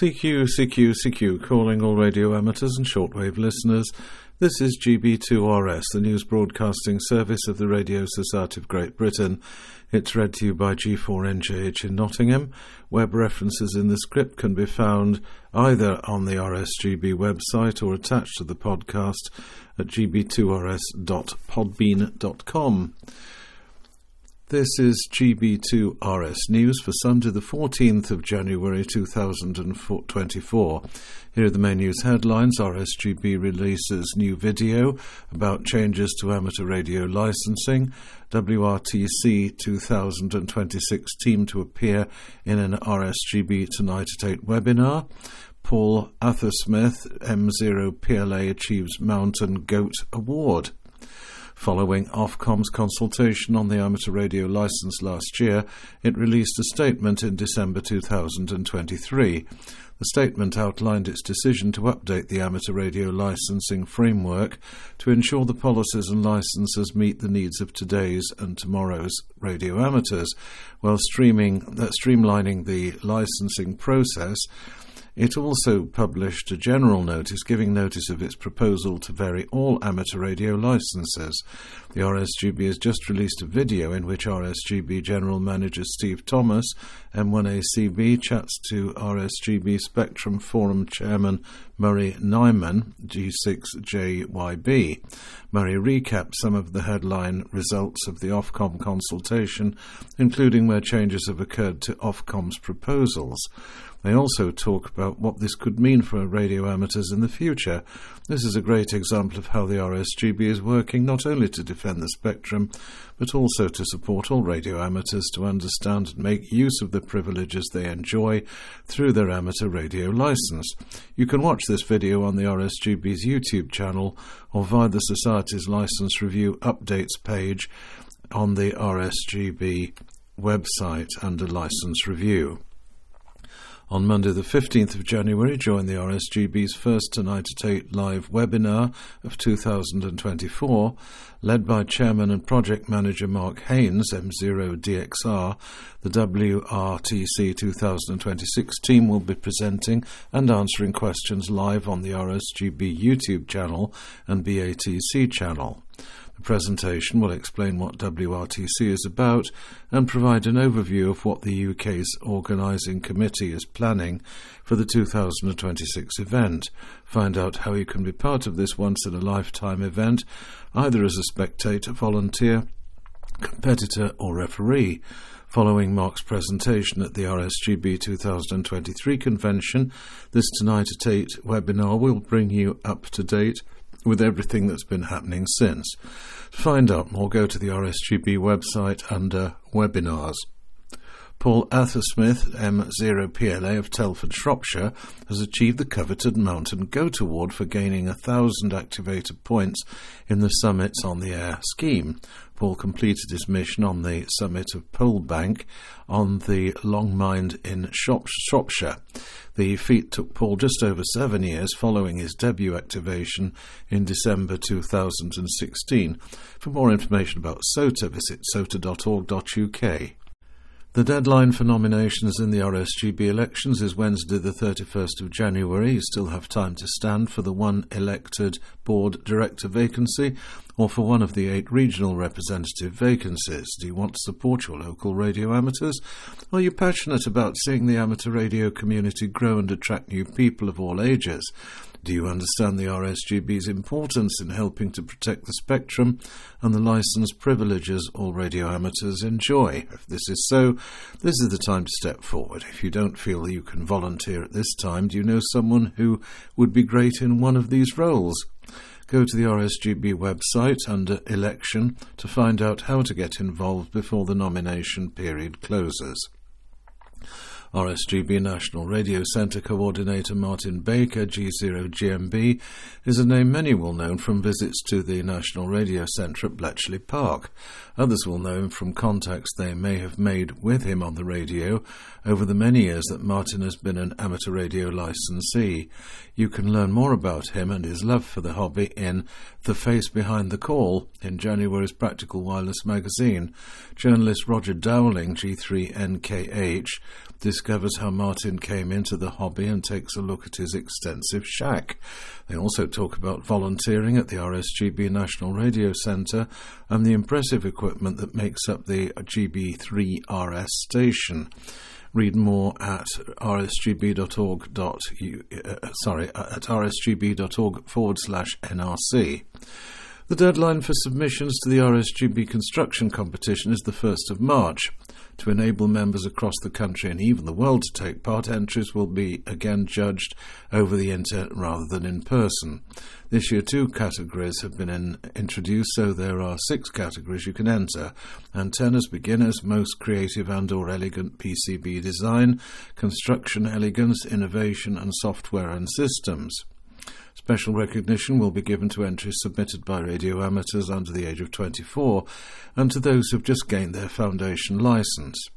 CQ, CQ, CQ, calling all radio amateurs and shortwave listeners. This is GB2RS, the news broadcasting service of the Radio Society of Great Britain. It's read to you by G4NJH in Nottingham. Web references in the script can be found either on the RSGB website or attached to the podcast at gb2rs.podbean.com. This is GB2RS News for Sunday, the 14th of January 2024. Here are the main news headlines. RSGB releases new video about changes to amateur radio licensing. WRTC 2026 team to appear in an RSGB Tonight at 8 webinar. Paul Athersmith, M0PLA achieves Mountain Goat Award. Following Ofcom's consultation on the amateur radio license last year, it released a statement in December 2023. The statement outlined its decision to update the amateur radio licensing framework to ensure the policies and licenses meet the needs of today's and tomorrow's radio amateurs, while streaming, uh, streamlining the licensing process it also published a general notice giving notice of its proposal to vary all amateur radio licenses. The RSGB has just released a video in which RSGB General Manager Steve Thomas, M1ACB, chats to RSGB Spectrum Forum Chairman Murray Niman, G6JYB. Murray recapped some of the headline results of the Ofcom consultation, including where changes have occurred to Ofcom's proposals. They also talk about what this could mean for radio amateurs in the future. This is a great example of how the RSGB is working not only to defend the spectrum, but also to support all radio amateurs to understand and make use of the privileges they enjoy through their amateur radio license. You can watch this video on the RSGB's YouTube channel or via the Society's License Review Updates page on the RSGB website under License Review. On Monday, the 15th of January, join the RSGB's first Tonight at 8 live webinar of 2024, led by Chairman and Project Manager Mark Haynes, M0DXR. The WRTC 2026 team will be presenting and answering questions live on the RSGB YouTube channel and BATC channel. Presentation will explain what WRTC is about and provide an overview of what the UK's organising committee is planning for the 2026 event. Find out how you can be part of this once in a lifetime event, either as a spectator, volunteer, competitor, or referee. Following Mark's presentation at the RSGB 2023 convention, this Tonight at 8 webinar will bring you up to date with everything that's been happening since. To find out more, go to the RSGB website under webinars. Paul Athersmith, M0PLA of Telford, Shropshire, has achieved the coveted Mountain Goat Award for gaining a thousand activated points in the Summits on the Air scheme. Paul completed his mission on the summit of Polebank on the Long Longmynd in Shropshire. The feat took Paul just over seven years following his debut activation in December 2016. For more information about SOTA, visit sota.org.uk. The deadline for nominations in the RSGB elections is Wednesday, the 31st of January. You still have time to stand for the one elected board director vacancy or for one of the eight regional representative vacancies. Do you want to support your local radio amateurs? Are you passionate about seeing the amateur radio community grow and attract new people of all ages? Do you understand the RSGB's importance in helping to protect the spectrum and the license privileges all radio amateurs enjoy? If this is so, this is the time to step forward. If you don't feel you can volunteer at this time, do you know someone who would be great in one of these roles? Go to the RSGB website under Election to find out how to get involved before the nomination period closes. RSGB National Radio Centre Coordinator Martin Baker, G0GMB, is a name many will know from visits to the National Radio Centre at Bletchley Park. Others will know him from contacts they may have made with him on the radio over the many years that Martin has been an amateur radio licensee. You can learn more about him and his love for the hobby in The Face Behind the Call in January's Practical Wireless magazine. Journalist Roger Dowling, G3NKH, discovers how Martin came into the hobby and takes a look at his extensive shack. They also talk about volunteering at the RSGB National Radio Centre and the impressive equipment that makes up the GB3RS station. Read more at rsgb.org. Uh, sorry, at rsgb.org forward slash nrc. The deadline for submissions to the RSGB construction competition is the 1st of March. To enable members across the country and even the world to take part, entries will be again judged over the internet rather than in person. This year, two categories have been in, introduced, so there are six categories you can enter: antennas, beginners, most creative and/or elegant PCB design, construction elegance, innovation, and software and systems. Special recognition will be given to entries submitted by radio amateurs under the age of 24 and to those who have just gained their foundation license.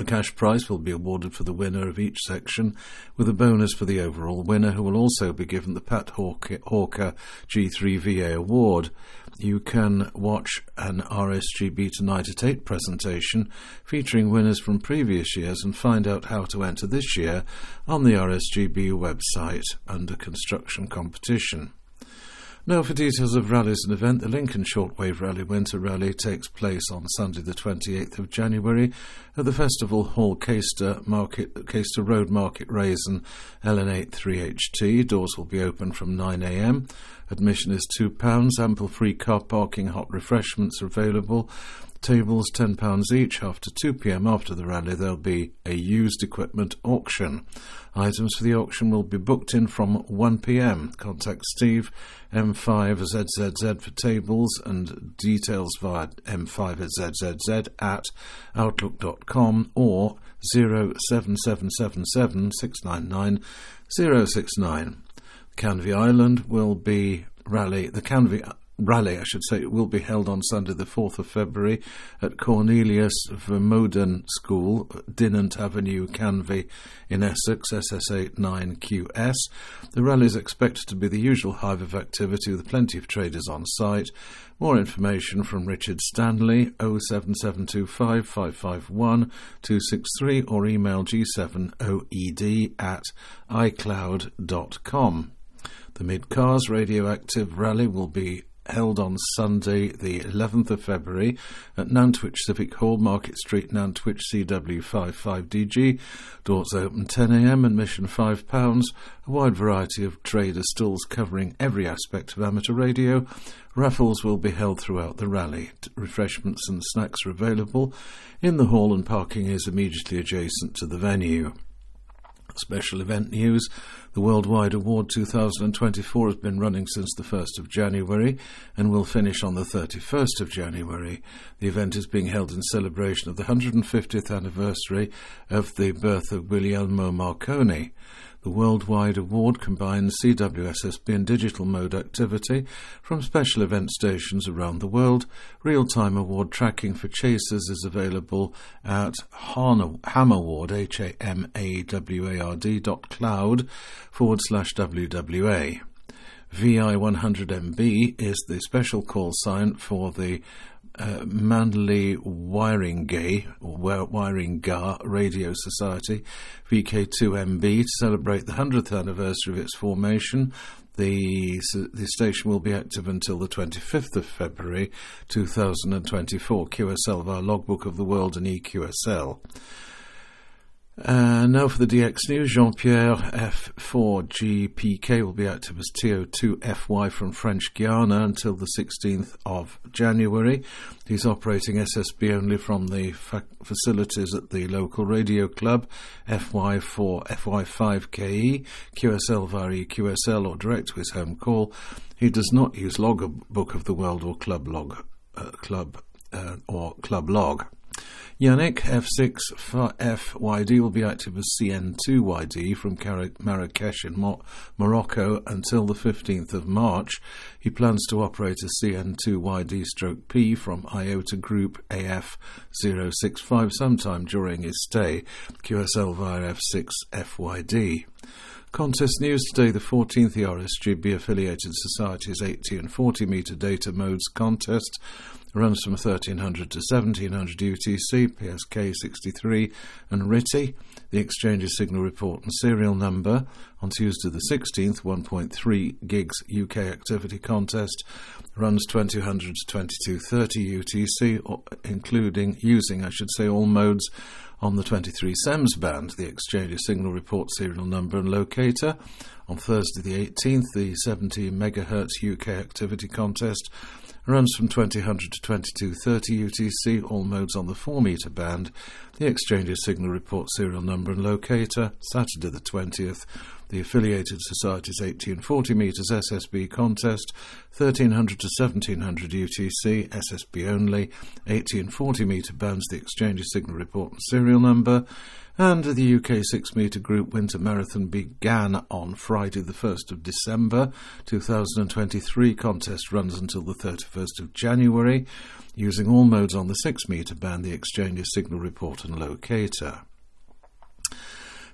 A cash prize will be awarded for the winner of each section, with a bonus for the overall winner, who will also be given the Pat Hawker G3VA award. You can watch an RSGB Tonight at 8 presentation featuring winners from previous years and find out how to enter this year on the RSGB website under Construction Competition. Now, for details of rallies and event, the Lincoln Shortwave Rally Winter Rally takes place on Sunday, the 28th of January, at the Festival Hall, Caistor, Market, Road, Market Rasen, LN83HT. Doors will be open from 9am. Admission is £2. Ample free car parking, hot refreshments are available. Tables £10 each. After 2 pm after the rally, there'll be a used equipment auction. Items for the auction will be booked in from 1 pm. Contact Steve M5ZZZ for tables and details via M5ZZZ at outlook.com or 07777 699 069. Canvey Island will be rally. The Canvey rally, I should say, will be held on Sunday, the 4th of February, at Cornelius Vermuyden School, Dinant Avenue, Canvey, in Essex, SS89QS. The rally is expected to be the usual hive of activity with plenty of traders on site. More information from Richard Stanley, 07725 551 263, or email g7oed at icloud.com. The Mid Cars Radioactive Rally will be held on Sunday, the 11th of February, at Nantwich Civic Hall, Market Street, Nantwich, CW55DG. Doors open 10am, admission £5. A wide variety of trader stalls covering every aspect of amateur radio. Raffles will be held throughout the rally. Refreshments and snacks are available in the hall, and parking is immediately adjacent to the venue. Special event news. The Worldwide Award 2024 has been running since the 1st of January and will finish on the 31st of January. The event is being held in celebration of the 150th anniversary of the birth of Guglielmo Marconi. The Worldwide Award combines CWSSB and digital mode activity from special event stations around the world. Real time award tracking for chasers is available at Hamaward, H A M A W A R D dot cloud forward slash WWA. VI100MB is the special call sign for the uh, Manly Warringah, or Radio Society, VK2MB, to celebrate the 100th anniversary of its formation. The, the station will be active until the 25th of February 2024. QSL via Logbook of the World and EQSL. Uh, now for the DX News, Jean-Pierre F4GPK will be active as TO2FY from French Guiana until the 16th of January. He's operating SSB only from the fa- facilities at the local radio club, FY4, FY5KE, QSL via EQSL or direct to his home call. He does not use Logbook of the World or Club Log, uh, Club uh, or Club Log. Yannick F6FYD will be active as CN2YD from Marrakesh in Mo- Morocco until the 15th of March. He plans to operate a CN2YD stroke P from IOTA Group AF065 sometime during his stay, QSL via F6FYD. Contest news today, the 14th RSGB affiliated society's 80 and 40 metre data modes contest runs from 1300 to 1700 UTC, PSK 63 and RTTY. The exchange's signal report and serial number on Tuesday the 16th, 1.3 gigs UK activity contest runs 2200 to 2230 UTC, including using, I should say, all modes on the 23 SEMS band, the exchange's signal report serial number and locator. On Thursday the 18th, the 70 MHz UK activity contest runs from 2000 to 2230 UTC, all modes on the 4 metre band. The exchange's signal report serial number and locator. Saturday the 20th, the Affiliated Society's 1840 metres SSB contest, 1300 to 1700 UTC, SSB only, 1840 metre bands, the exchange's signal report and serial number, and the UK 6 metre group winter marathon began on Friday, the 1st of December 2023. Contest runs until the 31st of January, using all modes on the 6 metre band, the exchange's signal report and locator.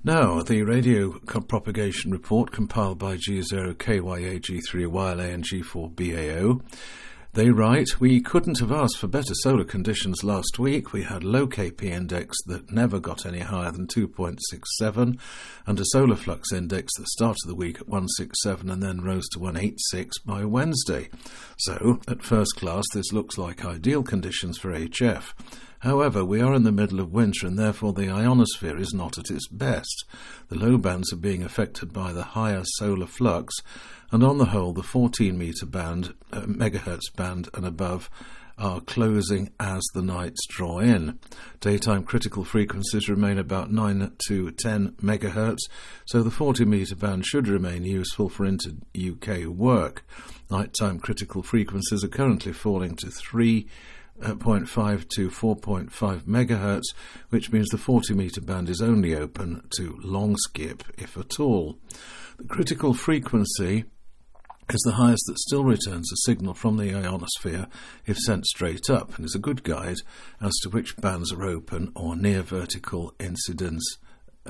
Now, the radio propagation report compiled by G0KYA, G3YLA, and G4BAO they write, We couldn't have asked for better solar conditions last week. We had low KP index that never got any higher than 2.67 and a solar flux index that started the week at 167 and then rose to 186 by Wednesday. So, at first class, this looks like ideal conditions for HF. However, we are in the middle of winter and therefore the ionosphere is not at its best. The low bands are being affected by the higher solar flux, and on the whole, the 14 meter band, uh, megahertz band and above are closing as the nights draw in. Daytime critical frequencies remain about 9 to 10 megahertz, so the 40 meter band should remain useful for inter UK work. Nighttime critical frequencies are currently falling to 3 0.5 to 4.5 megahertz, which means the 40 meter band is only open to long skip, if at all. The critical frequency is the highest that still returns a signal from the ionosphere if sent straight up and is a good guide as to which bands are open or near vertical incidence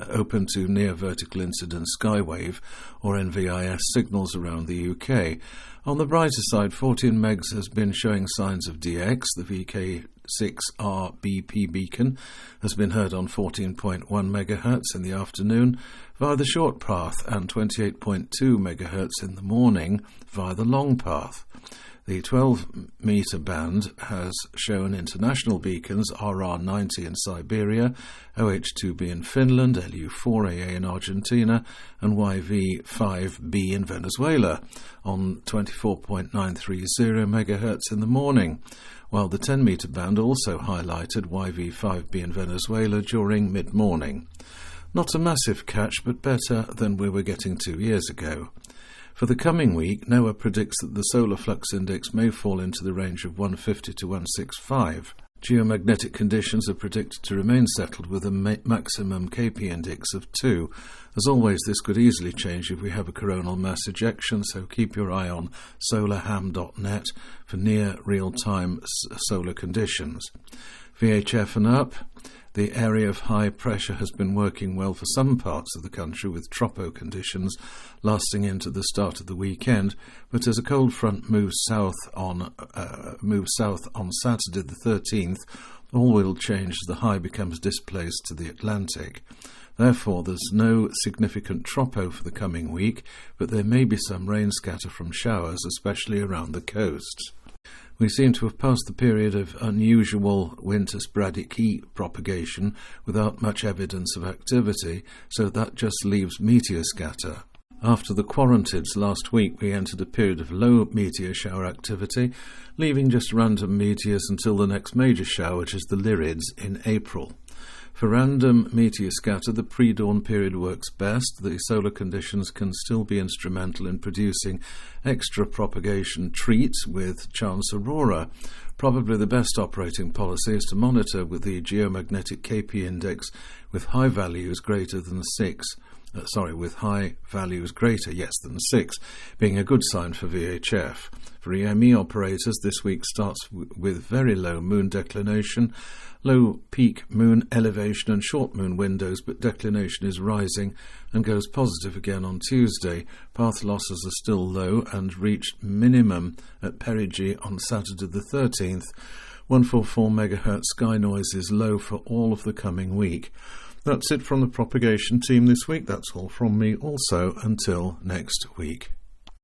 open to near vertical incidence skywave or NVIS signals around the UK. On the brighter side, 14 megs has been showing signs of DX. The VK6RBP beacon has been heard on 14.1 MHz in the afternoon via the short path and 28.2 MHz in the morning via the long path. The 12 metre band has shown international beacons RR90 in Siberia, OH2B in Finland, LU4AA in Argentina, and YV5B in Venezuela on 24.930 MHz in the morning, while the 10 metre band also highlighted YV5B in Venezuela during mid morning. Not a massive catch, but better than we were getting two years ago. For the coming week, NOAA predicts that the solar flux index may fall into the range of 150 to 165. Geomagnetic conditions are predicted to remain settled with a ma- maximum KP index of 2. As always, this could easily change if we have a coronal mass ejection, so keep your eye on solarham.net for near real time s- solar conditions. VHF and up. The area of high pressure has been working well for some parts of the country with tropo conditions lasting into the start of the weekend, but as a cold front moves south on uh, moves south on Saturday the 13th, all will change as the high becomes displaced to the Atlantic. Therefore, there's no significant tropo for the coming week, but there may be some rain scatter from showers, especially around the coast we seem to have passed the period of unusual winter sporadic heat propagation without much evidence of activity, so that just leaves meteor scatter. After the Quadrantids last week, we entered a period of low meteor shower activity, leaving just random meteors until the next major shower, which is the Lyrids in April. For random meteor scatter, the pre dawn period works best. The solar conditions can still be instrumental in producing extra propagation treats with chance aurora. Probably the best operating policy is to monitor with the geomagnetic KP index with high values greater than 6 uh, sorry, with high values greater, yes, than 6, being a good sign for VHF. For EME operators, this week starts w- with very low moon declination, low peak moon elevation, and short moon windows, but declination is rising and goes positive again on Tuesday. Path losses are still low and reached minimum at perigee on Saturday the 13th. 144 MHz sky noise is low for all of the coming week. That's it from the propagation team this week. That's all from me also until next week.